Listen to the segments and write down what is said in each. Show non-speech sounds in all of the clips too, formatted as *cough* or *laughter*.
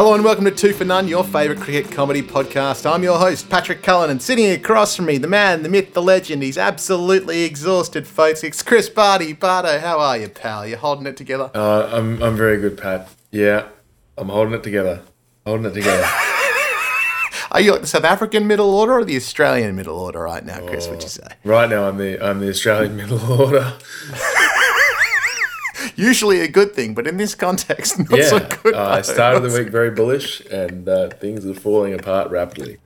Hello and welcome to Two for None, your favourite cricket comedy podcast. I'm your host, Patrick Cullen, and sitting across from me, the man, the myth, the legend. He's absolutely exhausted, folks. It's Chris Barty. Bardo, how are you, pal? You're holding it together? Uh, I'm I'm very good, Pat. Yeah, I'm holding it together. Holding it together. *laughs* Are you like the South African middle order or the Australian middle order right now, Chris? Would you say? right now, I'm the I'm the Australian *laughs* middle order. *laughs* Usually a good thing, but in this context, *laughs* not Yeah, so good. uh, I started the week very bullish, and uh, things are falling apart rapidly.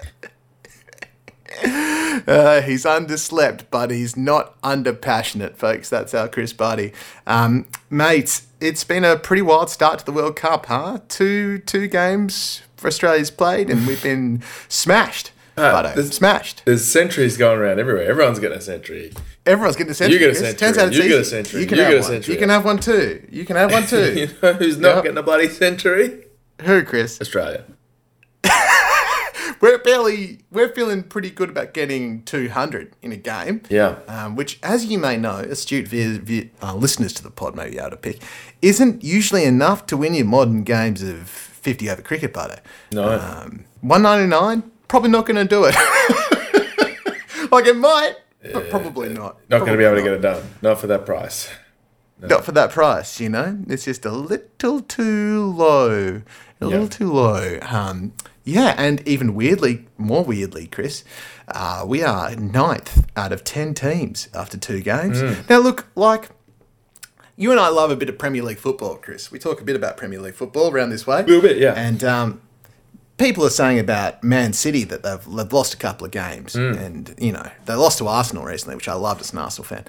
Uh, he's underslept, but he's not underpassionate, folks. That's our Chris Barty. Um, mate, it's been a pretty wild start to the World Cup, huh? Two two games for Australia's played, and we've been *laughs* smashed. Bardo, smashed. There's centuries going around everywhere. Everyone's getting a century. Everyone's getting a century. You get a century. Turns out it's You get a century. You can You have get a one. century. You can have one too. You can have one *laughs* you too. know who's not Yep. getting a bloody century? Who, Chris? Australia. *laughs* We're barely. We're feeling pretty good about getting 200 in a game. Yeah. um, which, as you may know, astute vi- vi- uh, listeners to the pod may be able to pick, isn't usually enough to win your modern games of 50 over cricket, Bardo. No. Um, 199, probably not going to do it. *laughs* like it might, but probably not. not going to be able to get it done. Not for that price. not. Not for that price, you know? It's just a little too low. A little too low. Um, yeah, and even weirdly, more weirdly, Chris, uh, we are ninth out of 10 teams after two games. Now, look, like, you and I love a bit of Premier League football, Chris. We talk a bit about Premier League football around this way. A Little bit, yeah. And um, people are saying about Man City that they've, they've lost a couple of games. Mm. And, you know, they lost to Arsenal recently, which I loved as an Arsenal fan.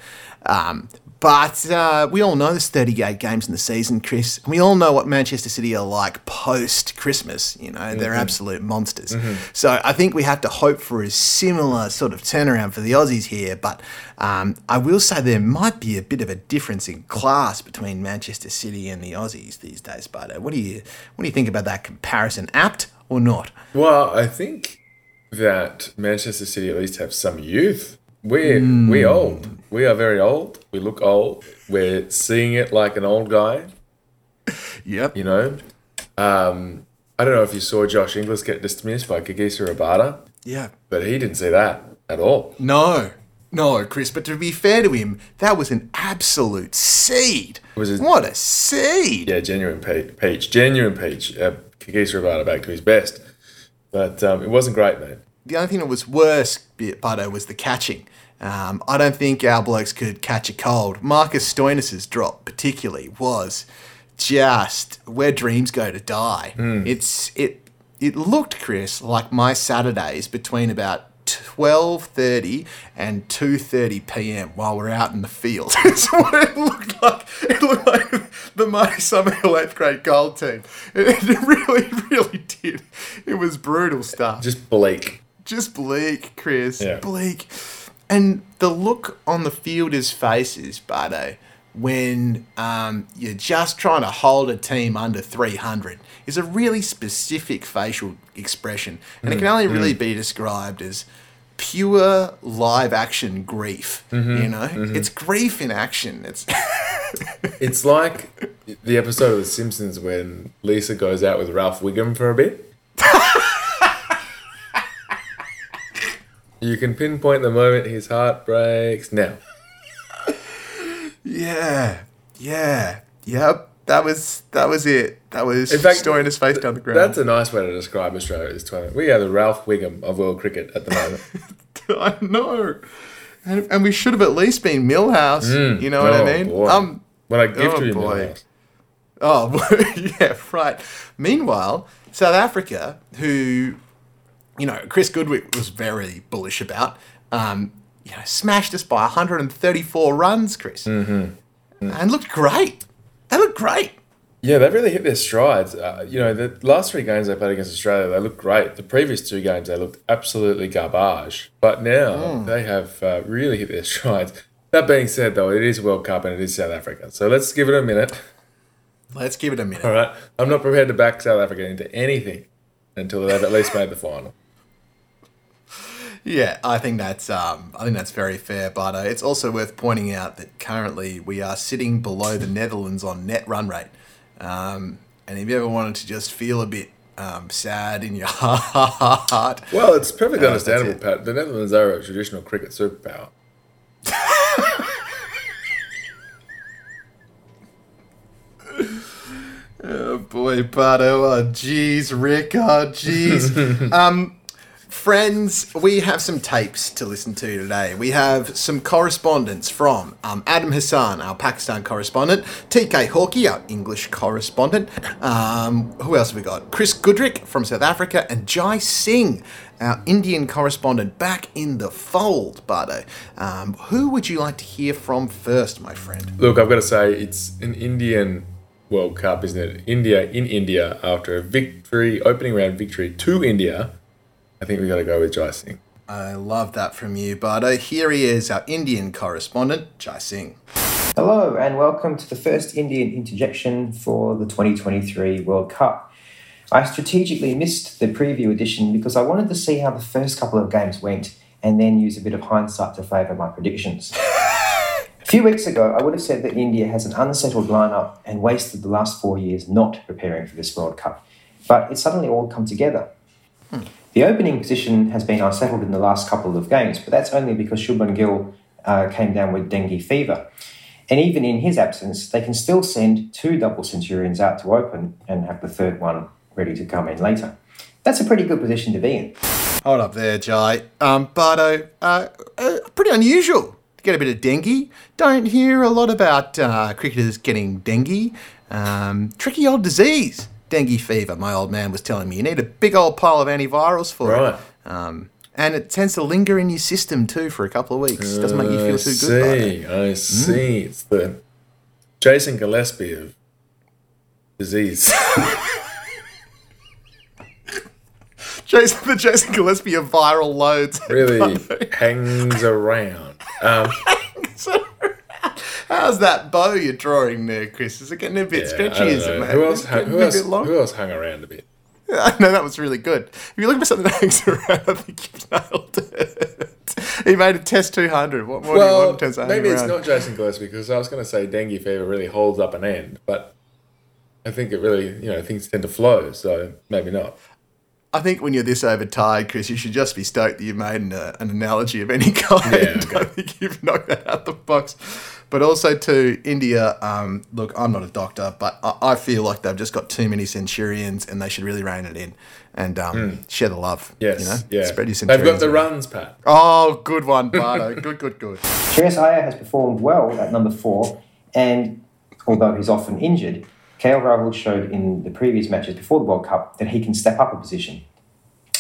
Um, but uh, we all know there's 38 games in the season, Chris. And we all know what Manchester City are like post Christmas. You know, they're Mm-hmm. absolute monsters. So I think we have to hope for a similar sort of turnaround for the Aussies here. But um, I will say there might be a bit of a difference in class between Manchester City and the Aussies these days. But uh, what do you what do you think about that comparison? Apt or not? Well, I think that Manchester City at least have some youth. We're we Hmm. old. We are very old. We look old. We're seeing it like an old guy. Yep. You know. Um, I don't know if you saw Josh Inglis get dismissed by Kagiso Rabada, Yeah. but he didn't see that at all. No. No, Chris, but to be fair to him, that was an absolute seed. Was it- What a seed. Yeah, genuine pe- peach, genuine peach. Uh, Kagiso Rabada back to his best, but um, it wasn't great, mate. The only thing that was worse, Butto, was the catching. Um, I don't think our blokes could catch a cold. Marcus Stoinis' drop, particularly, was just where dreams go to die. It's it. It looked, Chris, like my Saturdays between about twelve thirty and two thirty p.m. while we're out in the field. *laughs* That's what it looked like. It looked like the Marty Summerhill *laughs* eighth grade gold team. It, *laughs* it really, really did. It was brutal stuff Just bleak. just bleak, Chris. Yeah. Bleak. And the look on the fielders' faces, Bardo, when um, you're just trying to hold a team under 300 is a really specific facial expression. And it can only really be described as pure live action grief. Mm-hmm. You know? Mm-hmm. It's grief in action. It's. *laughs* It's like the episode of The Simpsons when Lisa goes out with Ralph Wiggum for a bit. *laughs* you can pinpoint the moment his heart breaks. Now, yeah. Yeah. Yep. That was that was it. That was In fact, storing his face down the ground. that's a nice way to describe Australia at this tournament. We are the Ralph Wiggum of world cricket at the moment. *laughs* I know. And, and we should have at least been Milhouse. You know what I Oh, mean? boy. Um, What I give Oh, to you, boy. Milhouse. oh, *laughs* yeah, right. Meanwhile, South Africa, who, you know, Chris Goodrick was very bullish about, um, you know, smashed us by 134 runs, Chris. Mm-hmm. And looked great. They looked great. Yeah, they've really hit their strides. Uh, you know, the last three games they played against Australia, they looked great. The previous two games, they looked absolutely garbage. But now Hmm. they have uh, really hit their *laughs* strides. That being said, though, it is World Cup and it is South Africa. So let's give it a minute. Let's give it a minute. All right. I'm not prepared to back South Africa into anything until they've at least made the final. Yeah, I think that's um, I think that's very fair, but uh, it's also worth pointing out that currently we are sitting below the Netherlands on net run rate. Um, and if you ever wanted to just feel a bit um, sad in your *laughs* heart. Well, it's perfectly Uh, understandable. Pat. The Netherlands are a traditional cricket superpower. *laughs* Oh boy, Bardo. Oh, jeez, Rick. Oh, jeez. *laughs* um, friends, we have some tapes to listen to today. We have some correspondence from um, Adam Hassan, our Pakistan correspondent, TK Hawkey, our English correspondent. Um, who else have we got? Chris Goodrick from South Africa, and Jai Singh, our Indian correspondent, back in the fold, Bardo. Um, who would you like to hear from first, my friend? Look, I've got to say, it's an Indian World Cup, isn't it? India in India after a victory, opening round victory to India. I think we got to go with Jai Singh. I love that from you, Bardo. Here he is, our Indian correspondent, Jai Singh. Hello, and welcome to the first Indian interjection for the 2023 World Cup. I strategically missed the preview edition because I wanted to see how the first couple of games went and then use a bit of hindsight to favour my predictions. *laughs* a few weeks ago, I would have said that India has an unsettled lineup and wasted the last four years not preparing for this World Cup. But it's suddenly all come together. Hmm. The opening position has been unsettled in the last couple of games, but that's only because Shubman Gill uh, came down with dengue fever. And even in his absence, they can still send two double centurions out to open and have the third one ready to come in later. That's a pretty good position to be in. Hold up there, Jai. Um, Bardo, uh, uh, pretty unusual to get a bit of dengue. Don't hear a lot about uh, cricketers getting dengue. Um, tricky old disease, dengue fever, my old man was telling me. You need a big old pile of antivirals for Right. it. Um, and it tends to linger in your system too for a couple of weeks. Doesn't make you feel I too good. Bardo. see, I see. It's the Jason Gillespie of disease. *laughs* Jason, the Jason Gillespie of viral loads. really *laughs* hangs around. Um, How's that bow you're drawing there, Chris? Is it getting a bit yeah, stretchy? Is it, mate? Who else? Who a else? bit long? Who else hung around a bit? *laughs* I know that was really good. If you're looking for something that hangs *laughs* around, I think you've nailed it. he made a test 200. What more do you want in terms of maybe it's around? not Jason Gillespie because I was going to say dengue fever really holds up an end, but I think it really, you know, things tend to flow, so maybe not. I think when you're this overtired, Chris, you should just be stoked that you made an, uh, an analogy of any *laughs* kind. Yeah, okay. I think you've knocked that out the box. But also to India, um, look, I'm not a doctor, but I, I feel like they've just got too many centurions and they should really rein it in and um, share the love. Yes, you know? yeah. Spread your centurions. They've got the around. runs, Pat. Oh, good one, Bardo. *laughs* good, good, good. Shreyas Iyer has performed well at number four, and although he's often injured, KL Rahul showed in the previous matches before the World Cup that he can step up a position.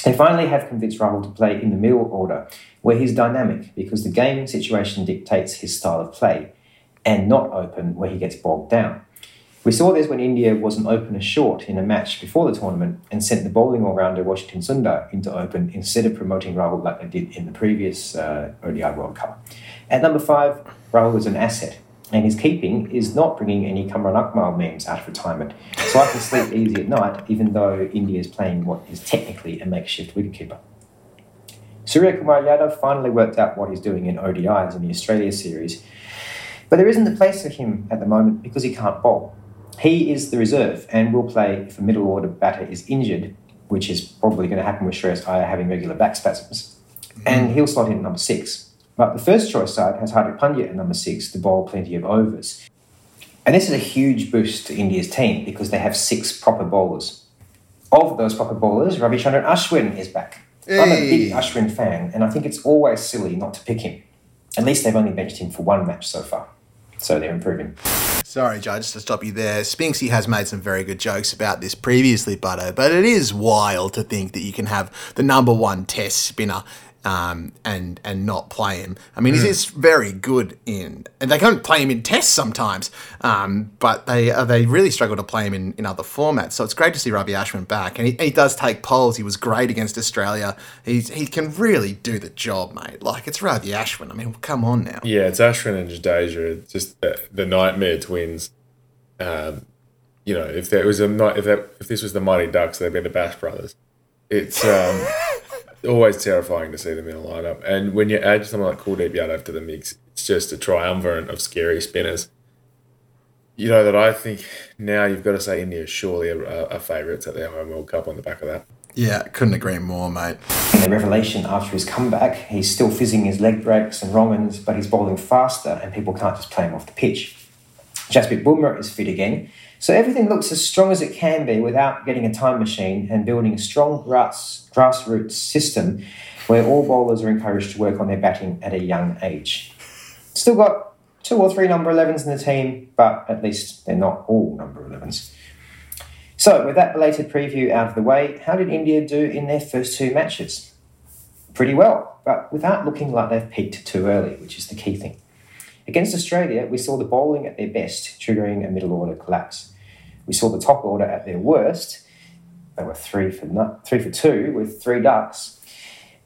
They finally have convinced Rahul to play in the middle order, where he's dynamic because the game situation dictates his style of play, and not open where he gets bogged down. We saw this when India was an opener short in a match before the tournament and sent the bowling all-rounder Washington Sundar into open instead of promoting Rahul like they did in the previous uh, ODI World Cup. At number five, Rahul is an asset, and his keeping is not bringing any Kamran Akmal memes out of retirement. So I can sleep easy at night, even though India is playing what is technically a makeshift wicketkeeper. Surya Kumar Yadav finally worked out what he's doing in ODIs in the Australia series, but there isn't a place for him at the moment because he can't bowl. He is the reserve and will play if a middle order batter is injured, which is probably going to happen with Shreyas Iyer having regular back spasms, mm. and he'll slot in at number six. But the first choice side has Hardik Pandya at number six to bowl plenty of overs. And this is a huge boost to India's team because they have six proper bowlers. Of those proper bowlers, Ravichandran Ashwin is back. I'm a big Ashwin fan, and I think it's always silly not to pick him. At least they've only benched him for one match so far, so they're improving. Sorry, Jai, just to stop you there. Spinksy has made some very good jokes about this previously, Butto, but it is wild to think that you can have the number one test spinner um, and and not play him. I mean, he is very good in, and they can't play him in tests sometimes, um, but they uh, they really struggle to play him in, in other formats. So it's great to see Ravi Ashwin back, and he, he does take poles. He was great against Australia. He's, he can really do the job, mate. Like it's Ravi Ashwin. I mean, come on now. Yeah, it's Ashwin and Jadeja. It's just the, the nightmare twins. Um, you know, if there was a night, if that, if this was the Mighty Ducks, they'd be the Bash Brothers. It's um, always terrifying to see them in a lineup. And when you add someone like Kuldeep Yadav to the mix, it's just a triumvirate of scary spinners. you know that I think now you've got to say India is surely a, a favourites at their home World Cup on the back of that. Yeah, couldn't agree more, mate. And the revelation after his comeback, he's still fizzing his leg breaks and wrong but he's bowling faster and people can't just play him off the pitch. Jasprit Bumrah is fit again, so everything looks as strong as it can be without getting a time machine and building a strong grass, grassroots system where all bowlers are encouraged to work on their batting at a young age. Still got two or three number 11s in the team, but at least they're not all number 11s. So, with that belated preview out of the way, how did India do in their first two matches? Pretty well, but without looking like they've peaked too early, which is the key thing. Against Australia, we saw the bowling at their best, triggering a middle order collapse. We saw the top order at their worst. They were three for, three for two with three ducks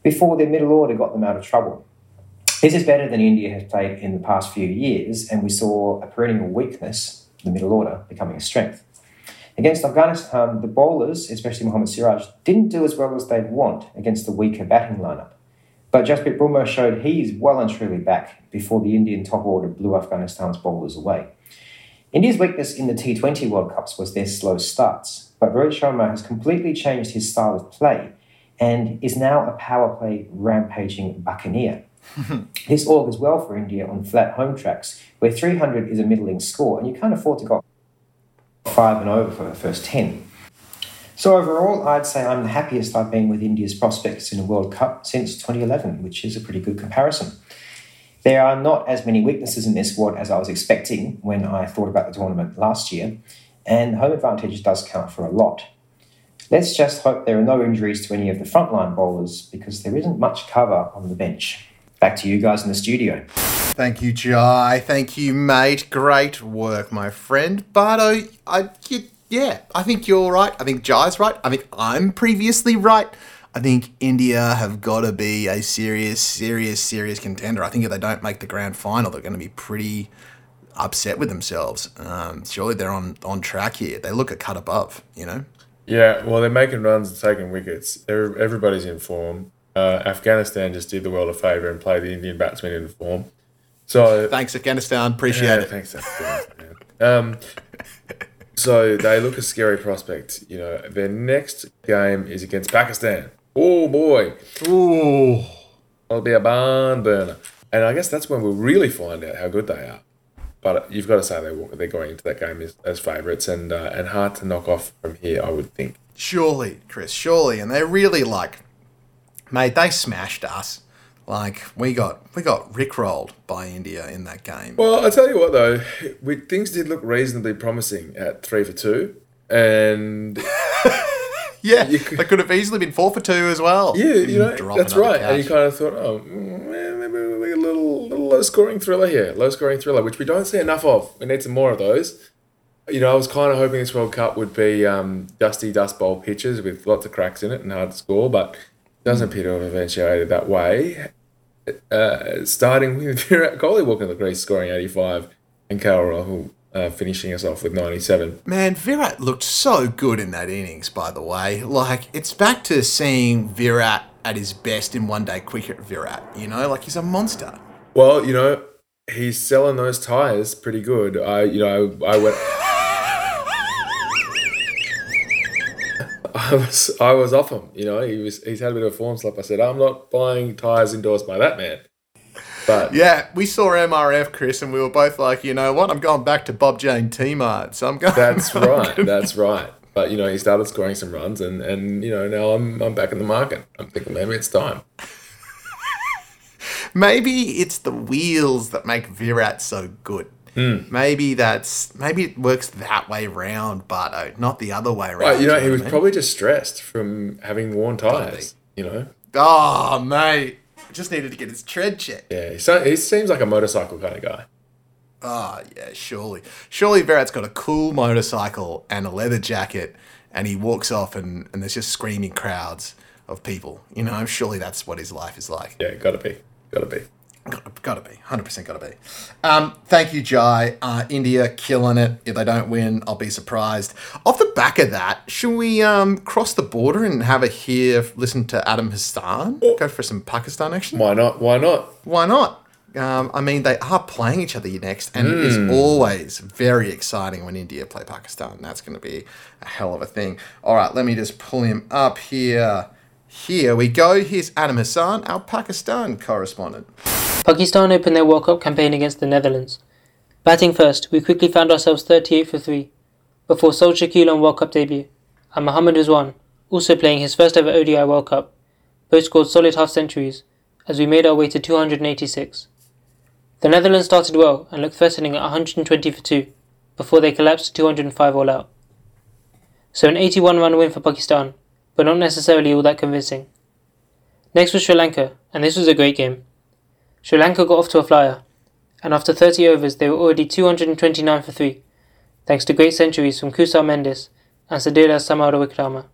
before their middle order got them out of trouble. This is better than India has played in the past few years, and we saw a perennial weakness, the middle order, becoming a strength. Against Afghanistan, the bowlers, especially Mohammad Siraj, didn't do as well as they'd want against the weaker batting lineup. But Jasprit Bumrah showed he's well and truly back before the Indian top order blew Afghanistan's bowlers away. India's weakness in the T20 World Cups was their slow starts, but Rohit Sharma has completely changed his style of play and is now a power play rampaging buccaneer. *laughs* this augurs well for India on flat home tracks, where 300 is a middling score, and you can't afford to go five and over for the first 10. So, overall, I'd say I'm the happiest I've been with India's prospects in a World Cup since 2011, which is a pretty good comparison. There are not as many weaknesses in this squad as I was expecting when I thought about the tournament last year, and home advantage does count for a lot. Let's just hope there are no injuries to any of the frontline bowlers because there isn't much cover on the bench. Back to you guys in the studio. Thank you, Jai. Thank you, mate. Great work, my friend. Bardo, I, yeah, I think you're right. I think Jai's right. I think I'm previously right. I think India have got to be a serious, serious, serious contender. I think if they don't make the grand final, they're going to be pretty upset with themselves. Um, surely they're on, on track here. They look a cut above, you know? Yeah, well, they're making runs and taking wickets. They're, everybody's in form. Uh, Afghanistan just did the world a favour and played the Indian batsmen in form. So thanks, Afghanistan. Appreciate yeah, it. Thanks, Afghanistan. um, *laughs* so they look a scary prospect. You know, their next game is against Pakistan. Oh boy. Ooh. It'll be a barn burner. And I guess that's when we'll really find out how good they are. But you've got to say they they're going into that game as, as favourites and uh, and hard to knock off from here, I would think. Surely, Chris, surely. And they really like, mate, they smashed us. Like we got we got rickrolled by India in that game. Well, I tell you what though, we, things did look reasonably promising at three for two, and *laughs* yeah, could, they could have easily been four for two as well. Yeah, you know that's right. Couch. And you kind of thought, oh, mm, maybe we a little little low scoring thriller here, low scoring thriller, which we don't see enough of. We need some more of those. You know, I was kind of hoping this World Cup would be um, dusty dust bowl pitches with lots of cracks in it and hard to score, but it doesn't appear to have eventuated that way uh, starting with Virat Kohli walking the crease, scoring 85, and KL Rahul uh, finishing us off with 97. Man, Virat looked so good in that innings, by the way. Like, it's back to seeing Virat at his best in one day cricket, Virat. You know, like he's a monster. Well, you know, he's selling those tyres pretty good. I, you know, I, I went. *laughs* I was I was off him. You know, he was he's had a bit of a form slip. I said, I'm not buying tyres endorsed by that man. But yeah, we saw MRF, Chris, and we were both like, you know what? I'm going back to Bob Jane T Mart. So I'm going. That's *laughs* right. That's right. But you know, he started scoring some runs, and and you know now I'm I'm back in the market. I'm thinking maybe it's time. *laughs* maybe it's the wheels that make Virat so good. Mm. Maybe that's maybe it works that way round, but uh, not the other way around. Right, you know, he was probably just stressed from having worn tires. You know. Oh, mate, just needed to get his tread checked. Yeah, so he seems like a motorcycle kind of guy. Oh, yeah, surely. Surely Virat's got a cool motorcycle and a leather jacket, and he walks off, and, and there's just screaming crowds of people. You know, surely that's what his life is like. Yeah, gotta be. Gotta be. Got, got to be. 100% got to be. Um, thank you, Jai. Uh, India killing it. If they don't win, I'll be surprised. Off the back of that, should we um, cross the border and have a hear, listen to Adam Hassan? Go for some Pakistan action? Why not? Why not? Why not? Um, I mean, they are playing each other next, and it is Hmm. always very exciting when India play Pakistan. That's going to be a hell of a thing. All right, let me just pull him up here. Here we go. Here's Adam Hassan, our Pakistan correspondent. Pakistan opened their World Cup campaign against the Netherlands. Batting first, we quickly found ourselves 38 for 3, before Saud Shakeel on World Cup debut, and Mohammad Rizwan, also playing his first ever ODI World Cup, both scored solid half centuries as we made our way to 286. The Netherlands started well and looked threatening at 120 for 2, before they collapsed to 205 all out. So an 81 run win for Pakistan, but not necessarily all that convincing. Next was Sri Lanka, and this was a great game. Sri Lanka got off to a flyer, and after 30 overs they were already 229 for 3, thanks to great centuries from Kusal Mendis and Sadeera Samarawickrama.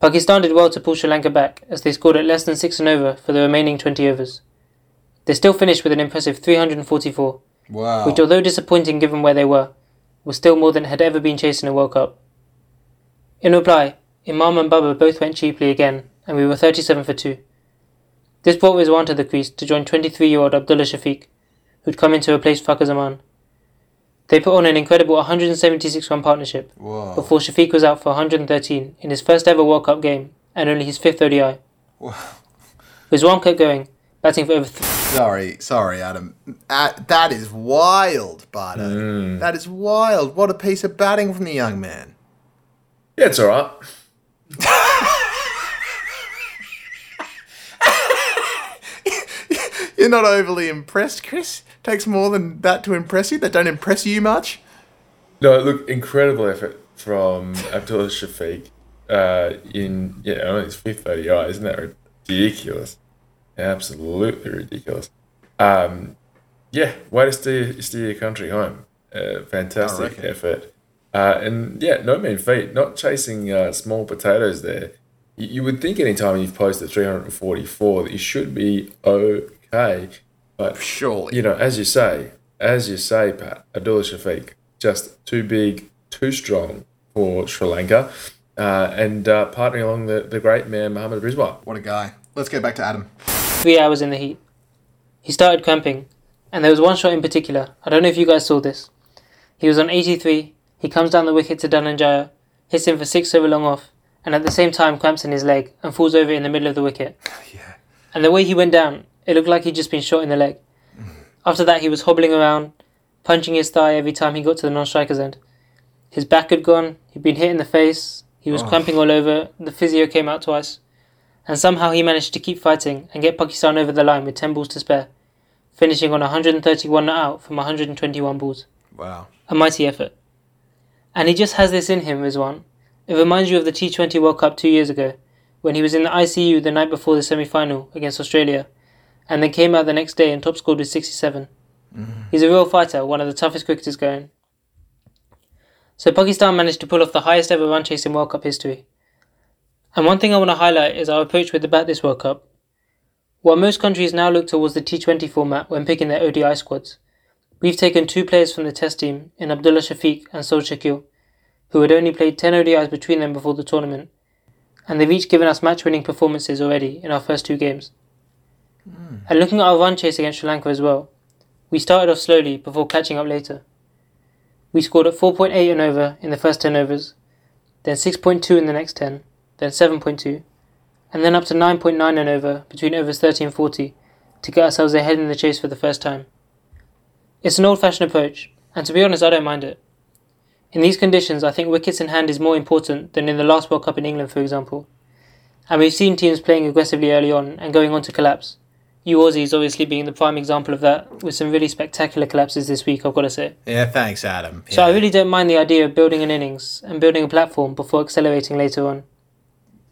Pakistan did well to pull Sri Lanka back as they scored at less than 6 and over for the remaining 20 overs. They still finished with an impressive 344, Wow. which although disappointing given where they were, was still more than had ever been chased in a World Cup. In reply, Imam and Babar both went cheaply again, and we were 37 for 2. This brought Rizwan to the crease to join 23 year old Abdullah Shafiq, who'd come in to replace Fakhar Zaman. They put on an incredible 176 run partnership Whoa. before Shafiq was out for 113 in his first ever World Cup game and only his fifth ODI. Wow. *laughs* Rizwan kept going, batting for over th- Sorry, sorry, Adam. Uh, that is wild, Bardo. That is wild. What a piece of batting from the young man. Yeah, it's all right. *laughs* You're not overly impressed, Chris? Takes more than that to impress you? That don't impress you much? No, look, incredible effort from Abdullah Shafiq uh, in yeah, only his fifth ODI. Isn't that ridiculous? Absolutely ridiculous. Um, yeah, way to steer, steer your country home. Uh, fantastic effort. Uh, and yeah, no mean feat. Not chasing uh, small potatoes there. You, you would think any time you've posted 344 that you should be okay. But Surely. you know, as you say, as you say, Pat, Abdullah Shafiq, just too big, too strong for Sri Lanka, uh, and uh, partnering along the, the great man Mohammad Rizwan. What a guy. Let's get back to Adam. three hours in the heat. He started cramping, and there was one shot in particular. I don't know if you guys saw this. He was on 83, he comes down the wicket to Dhananjaya, hits him for six over long off, and at the same time cramps in his leg and falls over in the middle of the wicket. *laughs* Yeah. And the way he went down, it looked like he'd just been shot in the leg. After that, he was hobbling around, punching his thigh every time he got to the non striker's end. His back had gone, he'd been hit in the face, he was Oh. cramping all over, the physio came out twice. And somehow he managed to keep fighting and get Pakistan over the line with 10 balls to spare, finishing on 131 not out from 121 balls. Wow. A mighty effort. And he just has this in him, Rizwan. It reminds you of the T20 World Cup two years ago, when he was in the ICU the night before the semi final against Australia, and then came out the next day and top scored with 67. Mm. He's a real fighter, one of the toughest cricketers going. So Pakistan managed to pull off the highest ever run chase in World Cup history. And one thing I want to highlight is our approach with the bat this World Cup. While most countries now look towards the T20 format when picking their ODI squads, we've taken two players from the Test team in Abdullah Shafiq and Saud Shakeel, who had only played 10 ODIs between them before the tournament, and they've each given us match winning performances already in our first two games. Hmm. And looking at our run chase against Sri Lanka as well, we started off slowly before catching up later. We scored at 4.8 and over in the first 10 overs, then 6.2 in the next 10, then 7.2, and then up to 9.9 and over between overs 30 and 40 to get ourselves ahead in the chase for the first time. It's an old fashioned approach, and to be honest, I don't mind it. In these conditions, I think wickets in hand is more important than in the last World Cup in England, for example. And we've seen teams playing aggressively early on and going on to collapse. You Aussies obviously being the prime example of that, with some really spectacular collapses this week, I've got to say. Yeah, thanks, Adam. So I really don't mind the idea of building an innings and building a platform before accelerating later on.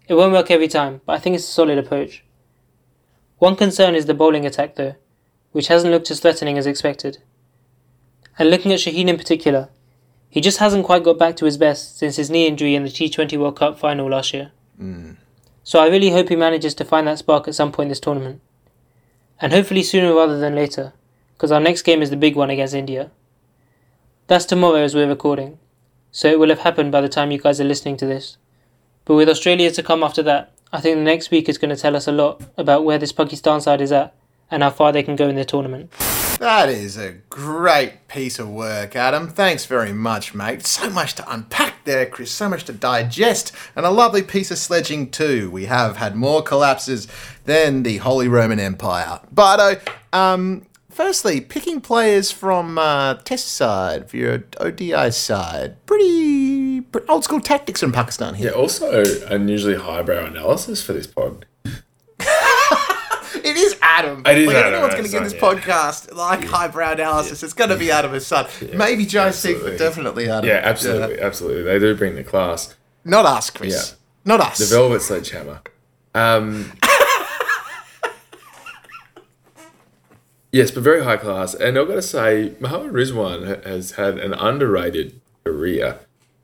It won't work every time, but I think it's a solid approach. One concern is the bowling attack though, which hasn't looked as threatening as expected. And looking at Shaheen in particular, he just hasn't quite got back to his best since his knee injury in the T20 World Cup final last year. Hmm. So I really hope he manages to find that spark at some point this tournament. And hopefully sooner rather than later, because our next game is the big one against India. That's tomorrow as we're recording, so it will have happened by the time you guys are listening to this. But with Australia to come after that, I think the next week is going to tell us a lot about where this Pakistan side is at and how far they can go in the tournament. That is a great piece of work, Adam. Thanks very much, mate. So much to unpack there, Chris. So much to digest. And a lovely piece of sledging, too. We have had more collapses than the Holy Roman Empire. Bardo, um, firstly, picking players from uh, test side for your ODI side. Pretty, pretty old school tactics from Pakistan here. Yeah, also unusually highbrow analysis for this pod. It is Adam. It is like, Adam, anyone's going to get this yeah. podcast like highbrow analysis. It's going to be Adam Hassan. Maybe Jai Singh, but definitely Adam. Yeah, absolutely, absolutely. They do bring the class. Not us, Chris. Yeah. Not us. The Velvet Sledgehammer. Um, *laughs* yes, but very high class. And I've got to say, Mohammad Rizwan has had an underrated career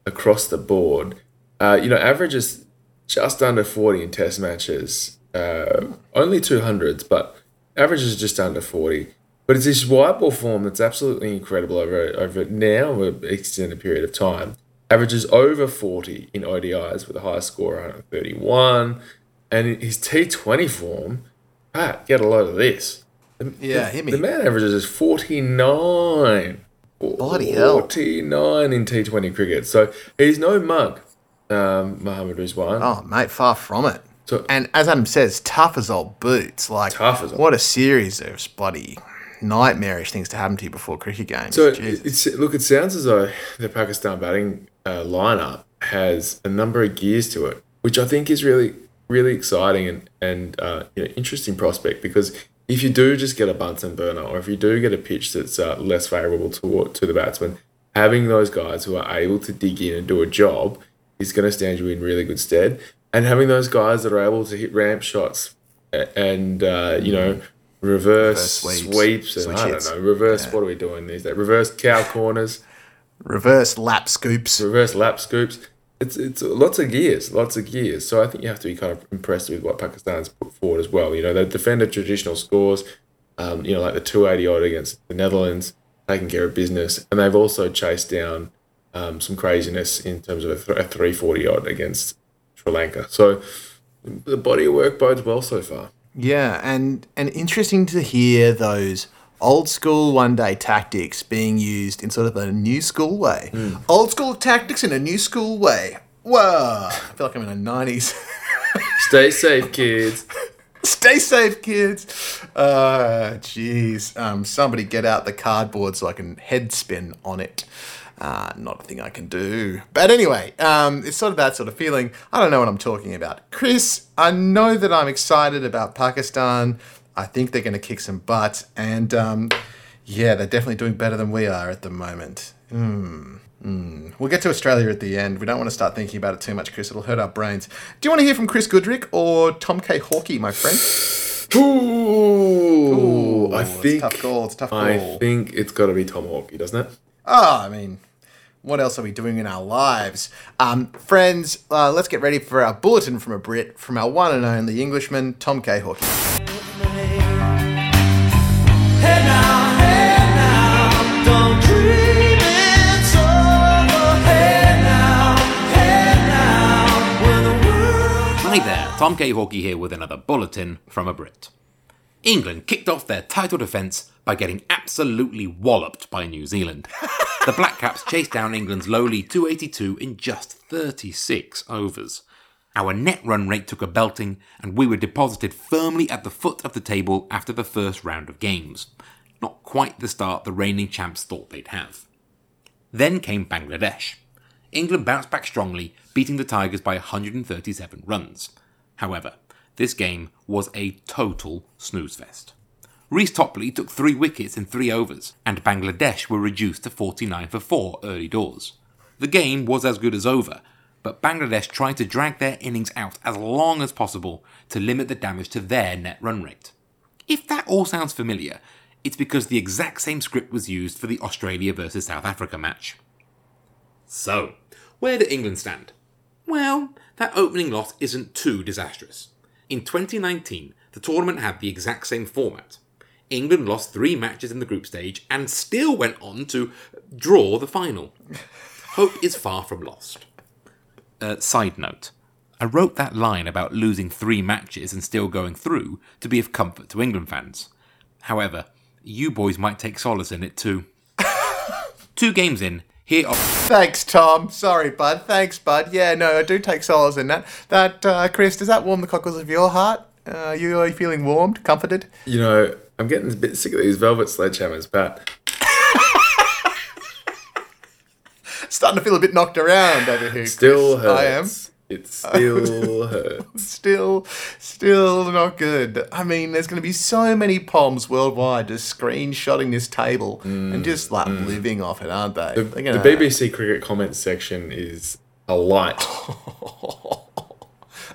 across the board. Uh, you know, averages just under 40 in test matches, uh, only 200s, but averages just under 40. But it's this white ball form that's absolutely incredible over over now an extended period of time. Averages over 40 in ODIs with a high score 131. And his T20 form, Pat, get a load of this. The- Yeah, the- hit me. The man averages is 49. Bloody hell. 49 in T20 cricket. So he's no mug, um, Mohammad Rizwan. Oh, mate, far from it. So- and as Adam says, tough as old boots. Like, Tough as old- what a series of bloody nightmarish things to happen to you before cricket games. So it's look, it sounds as though the Pakistan batting uh, lineup has a number of gears to it, which I think is really, really exciting and and uh, you know, interesting prospect because if you do just get a Bunsen burner or if you do get a pitch that's uh, less favourable to to the batsman, having those guys who are able to dig in and do a job is going to stand you in really good stead. And having those guys that are able to hit ramp shots and uh, you know reverse, Reverse sweeps. sweeps, and Switch I don't know reverse. What are we doing these days? Reverse cow corners, Reverse lap scoops. reverse lap scoops. It's it's lots of gears, lots of gears. So I think you have to be kind of impressed with what Pakistan's put forward as well. You know, they defended traditional scores. Um, you know, like the 280 odd against the Netherlands, taking care of business, and they've also chased down um, some craziness in terms of a, th- a 340 odd against Sri Lanka. So the body of work bodes well so far. Yeah, and and interesting to hear those old school one day tactics being used in sort of a new school way. Hmm. Old school tactics in a new school way. Whoa! I feel like I'm in the nineties. *laughs* Stay safe, kids. Stay safe, kids. Uh, jeez. Um, somebody get out the cardboard so I can head spin on it. Uh, not a thing I can do. But anyway, um, it's sort of that sort of feeling. I don't know what I'm talking about. Chris, I know that I'm excited about Pakistan. I think they're going to kick some butt. And um, yeah, they're definitely doing better than we are at the moment. Hmm. Hmm. We'll get to Australia at the end. We don't want to start thinking about it too much, Chris. It'll hurt our brains. Do you want to hear from Chris Goodrick or Tom K. Hawkey, my friend? Ooh, I it's think tough call. It's tough I think it's got to be Tom Hawkey, doesn't it? Oh, I mean, what else are we doing in our lives? Um, friends, uh, let's get ready for our bulletin from a Brit, from our one and only Englishman, Tom K. World. Hi there, Tom K. Hawkey here with another bulletin from a Brit. England kicked off their title defence by getting absolutely walloped by New Zealand. *laughs* the Black Caps chased down England's lowly 282 in just 36 overs. Our net run rate took a belting, and we were deposited firmly at the foot of the table after the first round of games. Not quite the start the reigning champs thought they'd have. Then came Bangladesh. England bounced back strongly, beating the Tigers by 137 runs. However, this game was a total snooze Reece Topley took three wickets in three overs, and Bangladesh were reduced to 49 for 4 early doors. The game was as good as over, but Bangladesh tried to drag their innings out as long as possible to limit the damage to their net run rate. If that all sounds familiar, it's because the exact same script was used for the Australia versus South Africa match. So, where do England stand? Well, that opening loss isn't too disastrous. In 2019, the tournament had the exact same format. England lost three matches in the group stage and still went on to draw the final. Hope is far from lost. Uh, side note I wrote that line about losing three matches and still going through to be of comfort to England fans. However, you boys might take solace in it too. *laughs* Two games in, here are Thanks, Tom. Sorry, bud. Thanks, bud. Yeah, no, I do take solace in that. That, uh, Chris, does that warm the cockles of your heart? Uh, you are you feeling warmed, comforted? You know, I'm getting a bit sick of these velvet sledgehammers, but *laughs* Starting to feel a bit knocked around over here. still Chris. hurts. I am. It still *laughs* hurts. Still, still not good. I mean, there's going to be so many palms worldwide just screenshotting this table and mm, just like mm. living off it, aren't they? The, the BBC cricket comments section is a alight. *laughs*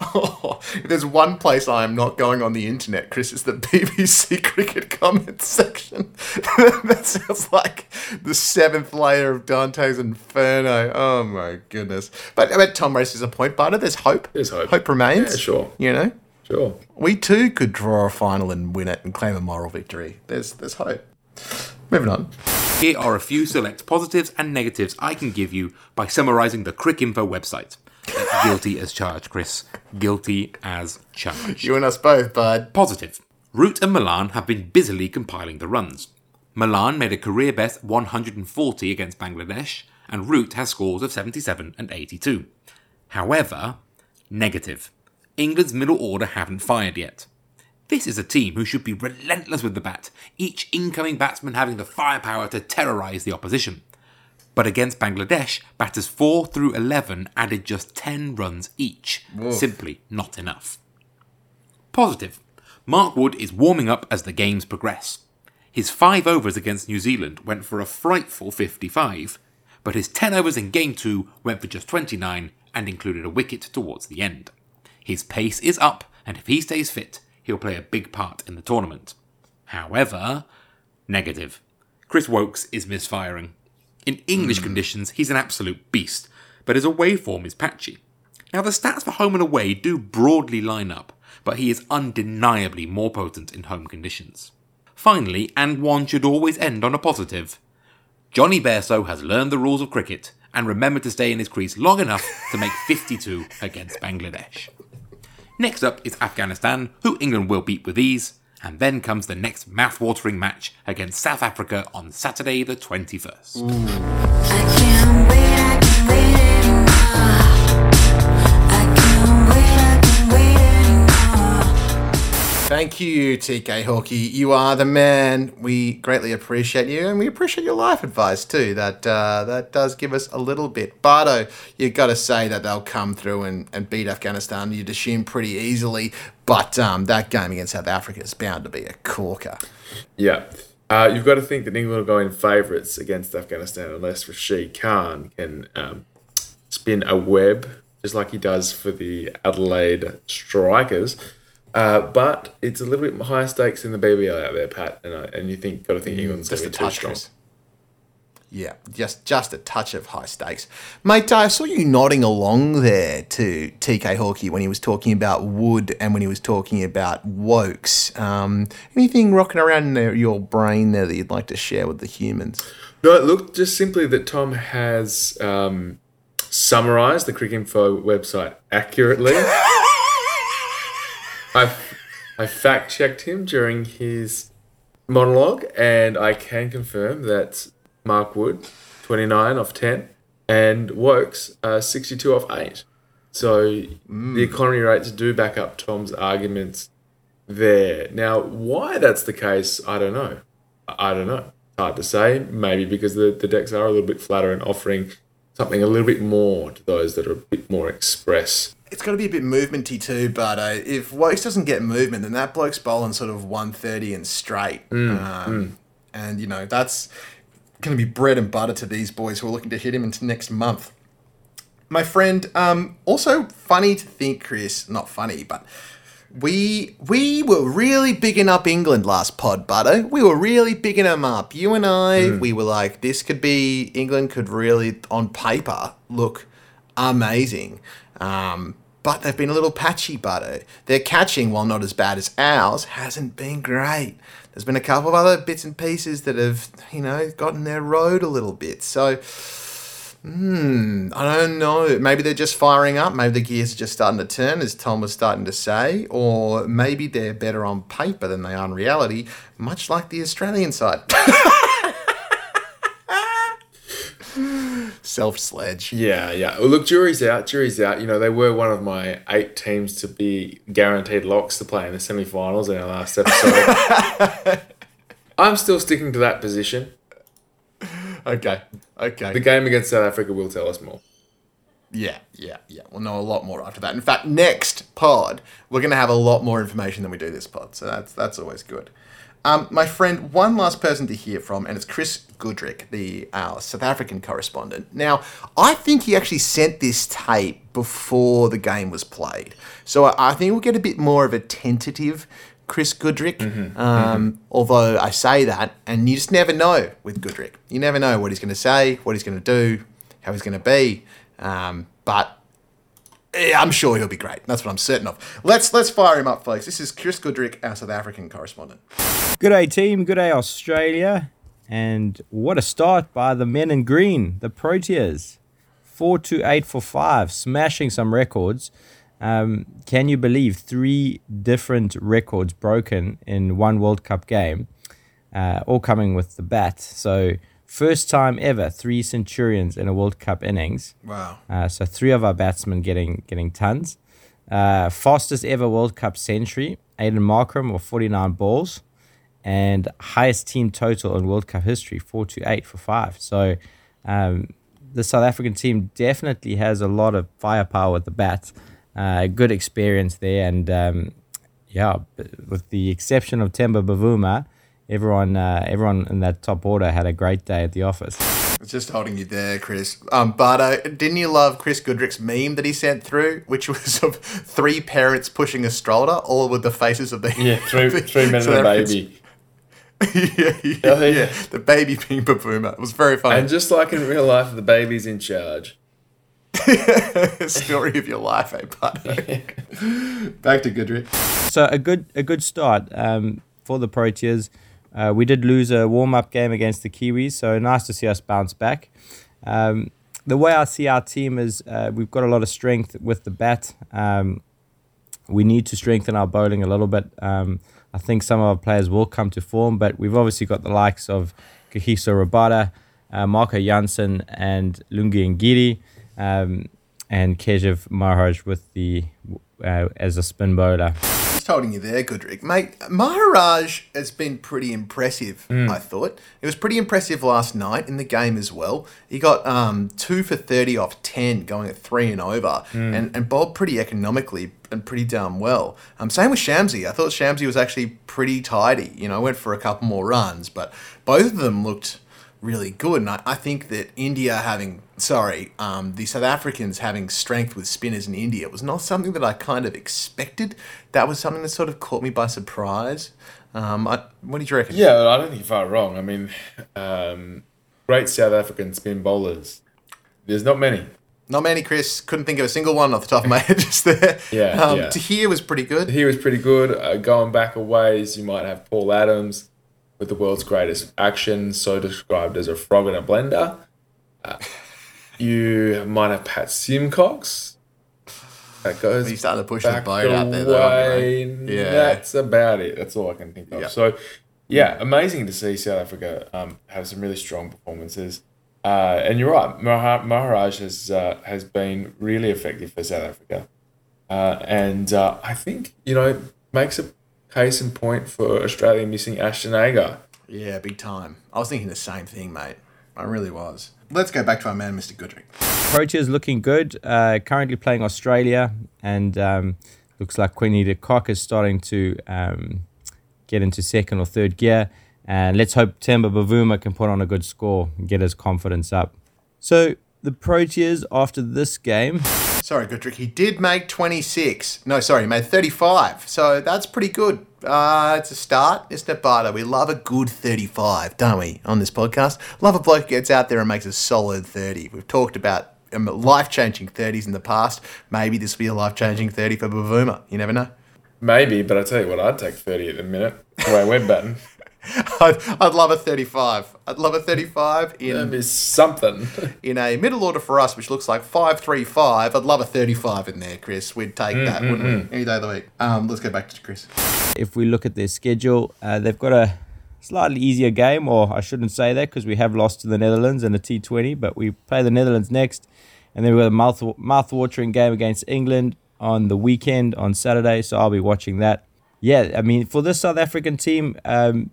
if *laughs* there's one place I am not going on the internet, Chris, it's the *laughs* BBC cricket comments section. *laughs* that sounds like the seventh layer of Dante's Inferno. Oh my goodness! But I bet Tom races is a point, Butter. There's hope. There's hope. Hope remains. Yeah, sure. You know, Sure. we too could draw a final and win it and claim a moral victory. There's there's hope. Moving on. Here are a few select positives and negatives I can give you by summarising the Cricinfo website. Guilty as charged, Chris. Guilty as charged. You and us both, bud. Positive. Root and Malan have been busily compiling the runs. Malan made a career best 140 against Bangladesh, and Root has scores of 77 and 82. However, negative. England's middle order haven't fired yet. This is a team who should be relentless with the bat, each incoming batsman having the firepower to terrorise the opposition. But against Bangladesh, batters 4 through 11 added just 10 runs each. Simply not enough. Positive. Mark Wood is warming up as the games progress. His 5 overs against New Zealand went for a frightful 55, but his 10 overs in Game 2 went for just 29 and included a wicket towards the end. His pace is up, and if he stays fit, he'll play a big part in the tournament. However, negative. Chris Woakes is misfiring. In English hmm. conditions, he's an absolute beast, but his away form is patchy. Now, the stats for home and away do broadly line up, but he is undeniably more potent in home conditions. Finally, and one should always end on a positive, Jonny Bairstow has learned the rules of cricket and remembered to stay in his crease long enough to make *laughs* 52 against Bangladesh. Next up is Afghanistan, who England will beat with ease, and then comes the next mouth-watering match against South Africa on Saturday the 21st. Thank you, TK Hawkey. You are the man. We greatly appreciate you, and we appreciate your life advice too. That uh, that does give us a little bit. Bardo, you've got to say that they'll come through and, and beat Afghanistan. You'd assume pretty easily, but um, that game against South Africa is bound to be a corker. Yeah. Uh, you've got to think that England will go in favourites against Afghanistan unless Rashid Khan can um, spin a web just like he does for the Adelaide Strikers. Uh, but it's a little bit higher stakes in the BBL out there, Pat, and, and you think got to think England's Just a touch, strong. Chris. Yeah, just just a touch of high stakes, mate. I saw you nodding along there to TK Hawkey when he was talking about Wood and when he was talking about Woakes. Um, anything rocking around in your brain there that you'd like to share with the humans? No, look, just simply that Tom has um, summarised the Cricinfo website accurately. *laughs* I I fact checked him during his monologue, and I can confirm that Mark Wood, twenty nine off ten, and Woakes, uh, sixty two off eight. So the economy rates do back up Tom's arguments there. Now, why that's the case, I don't know. I I don't know. Hard to say. Maybe because the, the decks are a little bit flatter and offering something a little bit more to those that are a bit more express. It's got to be a bit movementy too, but uh, if Woakes doesn't get movement, then that bloke's bowling sort of 130 and straight. um, And, you know, that's going to be bread and butter to these boys who are looking to hit him into next month. My friend, um, also funny to think, Chris, not funny, but we we were really bigging up England last pod, Butter. We were really bigging them up. You and I, we were like, this could be England could really, on paper, look amazing. Um, but they've been a little patchy, Butter. Their catching, while not as bad as ours, hasn't been great. There's been a couple of other bits and pieces that have, you know, gotten their road a little bit. So Hmm, I don't know. Maybe they're just firing up. Maybe the gears are just starting to turn, as Tom was starting to say. Or maybe they're better on paper than they are in reality, much like the Australian side. *laughs* Self sledge. Yeah, yeah. Well, look, jury's out. Jury's out. You know, they were one of my eight teams to be guaranteed locks to play in the semi-finals in our last episode. *laughs* I'm still sticking to that position. Okay. Okay. The game against South Africa will tell us more. Yeah, yeah, yeah. We'll know a lot more after that. In fact, next pod, we're going to have a lot more information than we do this pod. So that's that's always good. Um, my friend, one last person to hear from, and it's Chris Goodrick, the uh, South African correspondent. Now, I think he actually sent this tape before the game was played. So I, I think we'll get a bit more of a tentative Chris Goodrick. um, Although I say that, and you just never know with Goodrick. You never know what he's going to say, what he's going to do, how he's going to be. Um, but I'm sure he'll be great. That's what I'm certain of. Let's let's fire him up, folks. This is Chris Goodrick, our South African correspondent. Good day, team. Good day, Australia. And what a start by the men in green, the Proteas. 4 to 8 for 5, smashing some records. Um, can you believe three different records broken in one World Cup game, uh, all coming with the bat? So, first time ever, three Centurions in a World Cup innings. Wow. Uh, so three of our batsmen getting getting tons. Uh, fastest ever World Cup century, Aiden Markram of 49 balls, and highest team total in World Cup history, 4 to 8 for 5. So um, the South African team definitely has a lot of firepower with the bat. Uh, good experience there, and um, yeah, with the exception of Temba Bavuma, everyone uh, everyone in that top order had a great day at the office. I was just holding you there, Chris. Um, but uh, didn't you love Chris Goodrick's meme that he sent through, which was of three parents pushing a stroller, all with the faces of the Yeah, three, *laughs* three men and a baby. Yeah, yeah, Oh, yeah. yeah, the baby being Bavuma. It was very funny. And just like in real life, the baby's in charge. *laughs* Story of your life, eh, Bardo? *laughs* Back to Goodrick. so a good a good start um, for the Proteas. Uh, we did lose a warm up game against the Kiwis, so nice to see us bounce back. Um, the way I see our team is uh, we've got a lot of strength with the bat. Um, we need to strengthen our bowling a little bit. Um, I think some of our players will come to form, but we've obviously got the likes of Kagiso Rabada, uh, Marco Jansen, and Lungi Ngidi, um, and Keshav Maharaj with the uh, as a spin bowler. Just holding you there, Goodrick. Mate, Maharaj has been pretty impressive, I thought. It was pretty impressive last night in the game as well. He got um, 2 for 30 off 10, going at 3 and over, and, and bowled pretty economically and pretty damn well. Um, same with Shamsi. I thought Shamsi was actually pretty tidy. You know, went for a couple more runs, but both of them looked really good. And I, I think that India having, sorry, um, the South Africans having strength with spinners in India was not something that I kind of expected. That was something that sort of caught me by surprise. Um, I, what do you reckon? Yeah, I don't think you're far wrong. I mean, um, great South African spin bowlers. There's not many. Not many, Chris. Couldn't think of a single one off the top of my *laughs* head just there. Yeah, Um, yeah. Tahir was pretty good. He was pretty good. Uh, going back a ways, you might have Paul Adams with the world's greatest action, so described as a frog in a blender. Uh, you might have Pat Symcox. That goes He's starting to push the boat out there, though. aren't away. they? Yeah. That's about it. That's all I can think of. Yeah. So, yeah, amazing to see South Africa um, have some really strong performances. Uh, and you're right, Mahar- Maharaj has uh, has been really effective for South Africa, uh, and uh, I think you know makes a case in point for Australia missing Ashton Agar. Yeah, big time. I was thinking the same thing, mate. I really was. Let's go back to our man, Mr. Goodrick. Proteas looking good. Uh, currently playing Australia, and um, looks like Quinny de Kock is starting to um, get into second or third gear. And let's hope Temba Bavuma can put on a good score and get his confidence up. So the Proteas after this game, Sorry, Goodrick. He did make 26. No, sorry, he made 35. So that's pretty good. Uh, it's a start, isn't it, Bardo? We love a good 35, don't we, on this podcast? Love a bloke who gets out there and makes a solid 30. We've talked about um, life changing 30s in the past. Maybe this will be a life changing 30 for Bavuma. You never know. Maybe, but I tell you what, I'd take thirty at the minute. The way we're batting. *laughs* I'd, I'd love a 35. I'd love a 35 That in is something. *laughs* in a middle order for us, which looks like 535. I'd love a 35 in there, Chris. We'd take that, wouldn't we? Any day of the week. Um, let's go back to Chris. if we look at their schedule, uh, they've got a slightly easier game, or I shouldn't say that because we have lost to the Netherlands in a T20, but we play the Netherlands next, and then we've got a mouth mouth-watering game against England on the weekend on Saturday, so I'll be watching that. Yeah, I mean, for this South African team, um,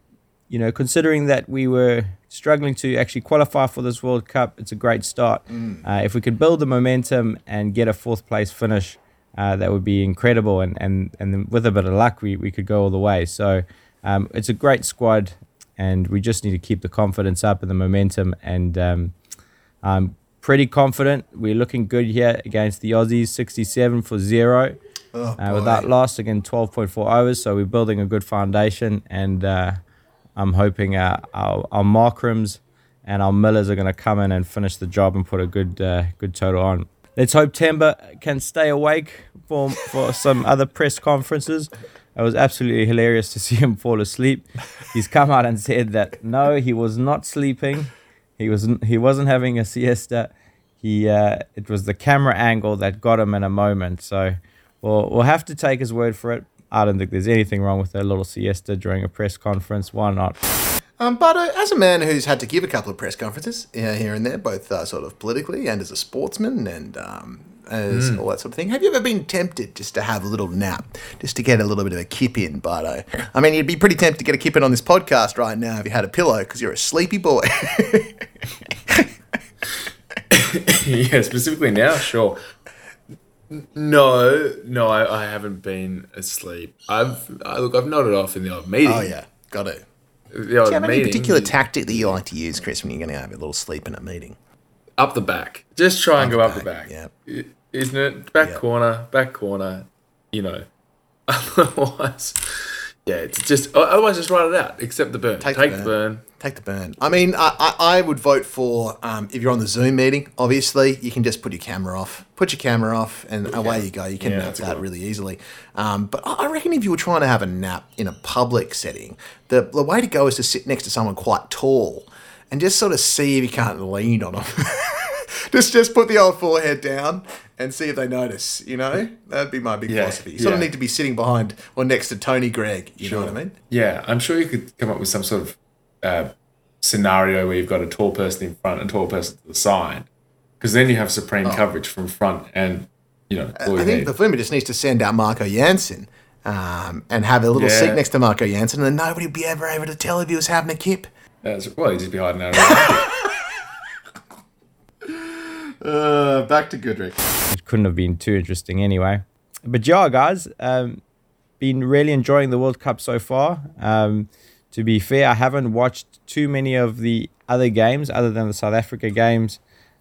you know, considering that we were struggling to actually qualify for this World Cup, it's a great start. Uh, if we could build the momentum and get a fourth place finish, uh, that would be incredible. And, and, and then with a bit of luck, we, we could go all the way. So um, it's a great squad, and we just need to keep the confidence up and the momentum. And um, I'm pretty confident. We're looking good here against the Aussies, 67 for zero. Oh, Uh, without loss again 12.4 overs so we're building a good foundation and uh, i'm hoping uh, our, our markrams and our millers are going to come in and finish the job and put a good uh, good total on. Let's hope Temba can stay awake for, for *laughs* some other press conferences. It was absolutely hilarious to *laughs* see him fall asleep. He's come out and said that no he was not sleeping. He was he wasn't having a siesta. He uh, it was the camera angle that got him in a moment. So We'll, we'll have to take his word for it. I don't think there's anything wrong with a little siesta during a press conference. Why not? Um, but uh, as a man who's had to give a couple of press conferences uh, here and there, both uh, sort of politically and as a sportsman and um, as all that sort of thing, have you ever been tempted just to have a little nap, just to get a little bit of a kip in? But uh, I mean, you'd be pretty tempted to get a kip in on this podcast right now if you had a pillow because you're a sleepy boy. *laughs* yeah, specifically now, sure. N- No, no, I, I haven't been asleep. I've I, look, I've nodded off in the odd meeting. oh yeah, got it. the odd Do you have any particular tactic that you like to use, Chris, when you're going to have a little sleep in a meeting? up the back. Just try and Up go the up the back, back. yeah. Isn't it back Yeah. corner, back corner? You know. *laughs* Otherwise, yeah, it's just otherwise just write it out. Accept the burn. Take Take, the the burn. burn. Take the burn. I mean, I, I, I would vote for um, if you're on the Zoom meeting, obviously, you can just put your camera off. Put your camera off, and away you go. You can Yeah, nap that really easily. Um, but I I reckon if you were trying to have a nap in a public setting, the, the way to go is to sit next to someone quite tall and just sort of see if you can't lean on them. *laughs* *laughs* just just put the old forehead down and see if they notice. You know, that'd be my big Yeah, philosophy. You sort of need to be sitting behind or next to Tony Greig. You know what I mean? Yeah, I'm sure you could come up with some sort of uh, scenario where you've got a tall person in front and a tall person to the side, because then you have supreme coverage from front and you know Oh. I think the Flimmer just needs to send out Marco Jansen um, and have a little seat next to Marco Jansen, and then nobody would be ever able to tell if he was having a kip. That's, well, you just be hiding out. Uh, back to Goodrick. It couldn't have been too interesting anyway. But yeah, guys, um, been really enjoying the World Cup so far. Um, to be fair, I haven't watched too many of the other games other than the South Africa games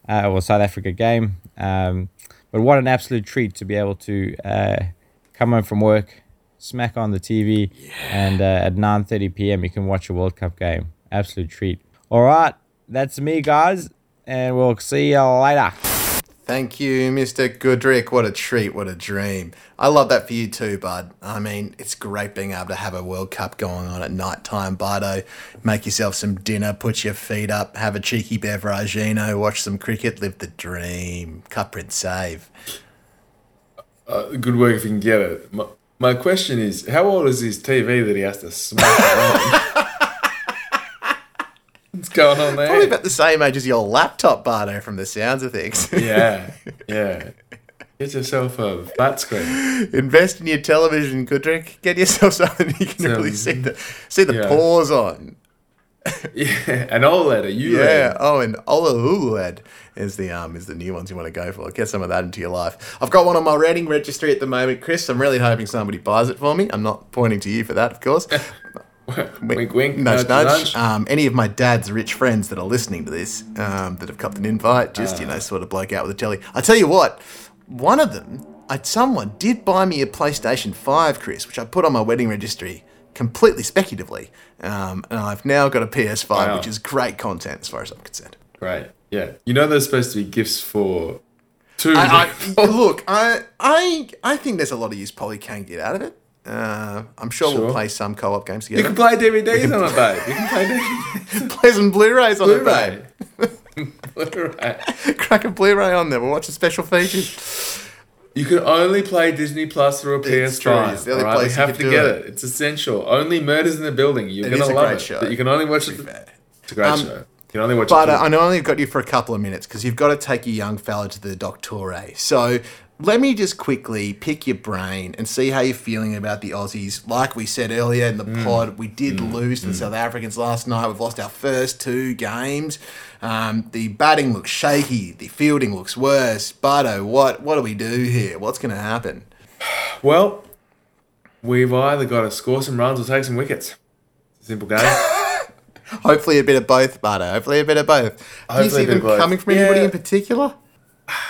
uh, or South Africa game. Um, but what an absolute treat to be able to uh, come home from work, smack on the TV, and uh, at 9:30 p.m. you can watch a World Cup game. Absolute treat. All right, that's me, guys, and we'll see you later. Thank you, Mr. Goodrick. What a treat. What a dream. I love that for you too, bud. I mean, it's great being able to have a World Cup going on at night time, Bardo. Make yourself some dinner, put your feet up, have a cheeky beveragino, watch some cricket, live the dream. Cut print save. Uh, good work if you can get it. My, my question is, how old is his TV that he has to smash it on? What's going on there? Probably about the same age as your laptop, Bardo, from the sounds of things. *laughs* yeah, yeah. Get yourself a flat screen. Invest in your television, Goodrick. Get yourself *laughs* something you can Some- really see the see the yeah. pause on. *laughs* Yeah, an OLED, a ULED. Yeah. Oh, and OLED is the um is the new ones you want to go for. Get some of that into your life. I've got one on my rating registry at the moment, Chris. I'm really hoping somebody buys it for me. I'm not pointing to you for that, of course. Wink, wink, nudge, nudge, nudge. Um, any of my dad's rich friends that are listening to this, um, that have copped an invite, just you know, sort of bloke out with a telly. I tell you what, one of them, I, someone did buy me a PlayStation Five, Chris, which I put on my wedding registry completely speculatively, um, and I've now got a PS5, Wow. which is great content as far as I'm concerned. Right. Yeah. You know there's supposed to be gifts for two. I, I, *laughs* look, I, I, I think there's a lot of use Polly can get out of it. Uh, I'm sure, we'll play some co-op games together. You can play DVDs on it, babe. You can play DVDs. *laughs* play some Blu-rays on Blu-ray. it, *laughs* Blu-ray. babe. *laughs* Crack a Blu-ray on there. We'll watch the special features. You can only play Disney Plus through a PS5. it's the only right? place you have can to get it. it. It's essential. Only Murders in the Building. You're It gonna love great it. show, But you can only watch it. It's a great Um, show. You can only watch But it. uh, I know I only got you for a couple of minutes because you've got to take your young fella to the doctore. So let me just quickly pick your brain and see how you're feeling about the Aussies. Like we said earlier in the Mm. pod, we did lose to the South Africans last night. We've lost our first two games. Um, the batting looks shaky. The fielding looks worse. Bardo, what what do we do here? What's going to happen? well, we've either got to score some runs or take some wickets. It's a simple game. *laughs* Hopefully a bit of both, Bardo. Hopefully a bit of both. Do you Hopefully see them coming from anybody Yeah. in particular?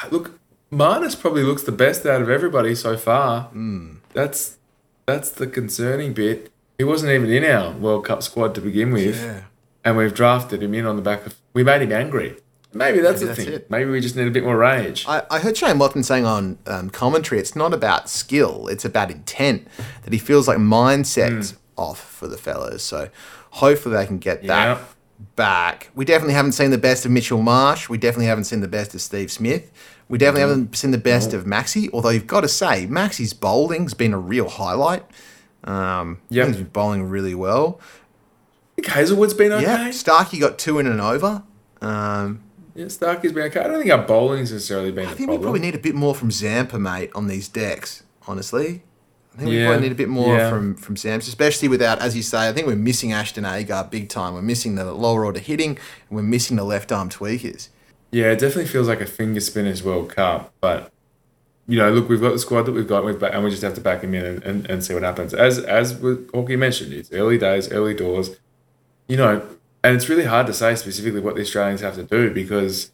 Look, Marnus probably looks the best out of everybody so far. Hmm. That's that's the concerning bit. He wasn't even in our World Cup squad to begin with, Yeah. and we've drafted him in on the back of. We made him angry. Maybe that's Maybe the that's thing. it. Maybe we just need a bit more rage. I, I heard Shane Watson saying on um, commentary, it's not about skill, it's about intent. That he feels like mindset's off for the fellas. So hopefully they can get that Yeah. back. We definitely haven't seen the best of Mitchell Marsh. We definitely haven't seen the best of Steve Smith. We definitely haven't seen the best of Maxi. Although you've got to say, Maxi's bowling's been a real highlight. Um, Yep. he's been bowling really well. I think Hazlewood's been okay. Yeah, Starkey got two in and over. Um, Yeah, Starkey's been okay. I don't think our bowling's necessarily been I think we probably need a bit more from Zampa, mate, on these decks. Honestly, I think we Yeah, probably need a bit more yeah. from from Zampa, especially without, as you say, I think we're missing Ashton Agar big time. We're missing the lower order hitting, and we're missing the left arm tweakers. Yeah, it definitely feels like a finger spinners World Cup. But you know, look, we've got the squad that we've got, we've ba- and we just have to back him in and, and, and see what happens. As as Hawkeye mentioned, it's early days, early doors. You know, and it's really hard to say specifically what the Australians have to do because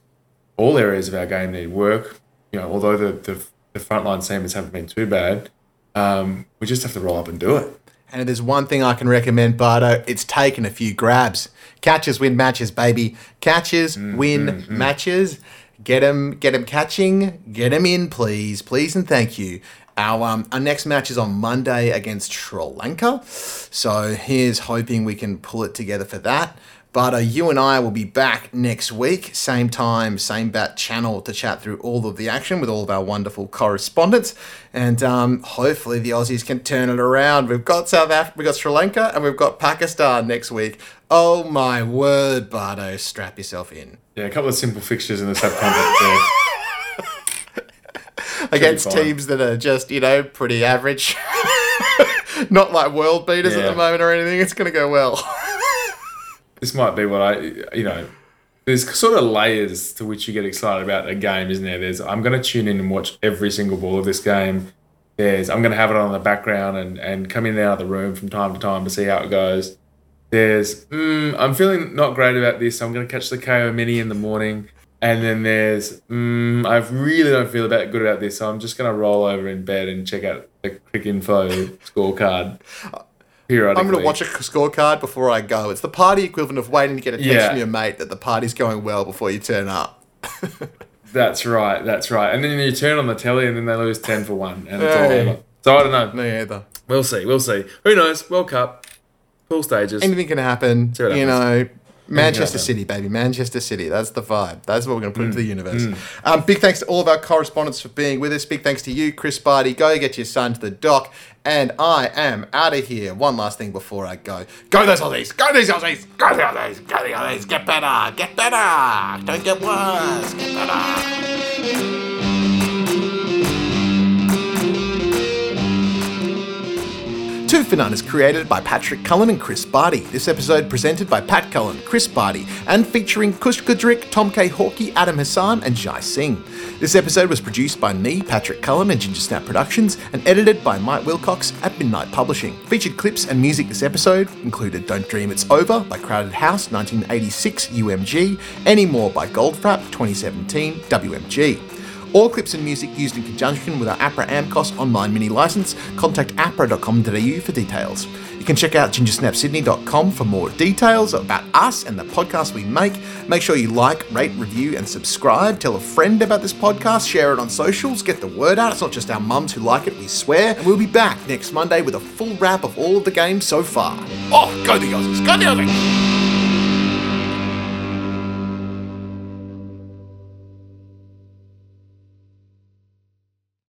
all areas of our game need work. You know, although the the, the frontline seamers haven't been too bad, um, we just have to roll up and do it. And if there's one thing I can recommend, Bardo, it's taking a few grabs. Catches win matches, baby. Catches Mm, win matches. Get them, get them catching. Get them in, please, please, and thank you. Our um, our next match is on Monday against Sri Lanka, so here's hoping we can pull it together for that. But uh, you and I will be back next week, same time, same bat channel to chat through all of the action with all of our wonderful correspondents, and um, hopefully the Aussies can turn it around. We've got South Africa, we've got Sri Lanka, and we've got Pakistan next week. Oh my word, Bardo, strap yourself in Yeah, a couple of simple fixtures in the subcontinent *laughs* there. *laughs* against teams that are just you know pretty average, *laughs* not like world beaters at the moment or anything. It's going to go well. this might be what I, you know, there's sort of layers to which you get excited about a game, isn't there? There's I'm going to tune in and watch every single ball of this game. There's I'm going to have it on the background and and come in and out of the room from time to time to see how it goes. There's mm, I'm feeling not great about this. So I'm going to catch the Kayo Mini in the morning. And then there's mm, I really don't feel about good about this, so I'm just going to roll over in bed and check out the Cricinfo *laughs* scorecard. I'm going to watch a scorecard before I go. It's the party equivalent of waiting to get a text Yeah. from your mate that the party's going well before you turn up. *laughs* That's right. That's right. And then you turn on the telly, and then they lose ten for one, and it's all over. So I don't know. Me either. We'll see. We'll see. Who knows? World Cup, pool stages. Anything can happen. See what You know, Manchester. City, baby. Manchester City. That's the vibe. That's what we're going to put into the Mm. universe. Um, big thanks to all of our correspondents for being with us. Big thanks to you, Chris Barty. Go get your son to the dock. And I am out of here. One last thing before I go. Go those Aussies. Go these Aussies. Go the Aussies. Go the Aussies. Get better. Get better. Don't get worse. Get better. Two for None is created by Patrick Cullen and Chris Barty. This episode presented by Pat Cullen, Chris Barty, and featuring Chris Goodrick, Tom K. Hawkey, Adam Hassan, and Jai Singh. This episode was produced by me, Patrick Cullen, and Ginger Snap Productions, and edited by Mike Wilcox at Midnight Publishing. Featured clips and music this episode included Don't Dream It's Over by Crowded House 1986 UMG, Any More by Goldfrapp 2017 WMG. All clips and music used in conjunction with our APRA AMCOS online mini license. Contact apra.com.au for details. You can check out gingersnapsydney.com for more details about us and the podcast we make. Make sure you like, rate, review, and subscribe. Tell a friend about this podcast. Share it on socials. Get the word out. It's not just our mums who like it, we swear. And we'll be back next Monday with a full wrap of all of the games so far. Oh, go the Aussies! Go the Aussies!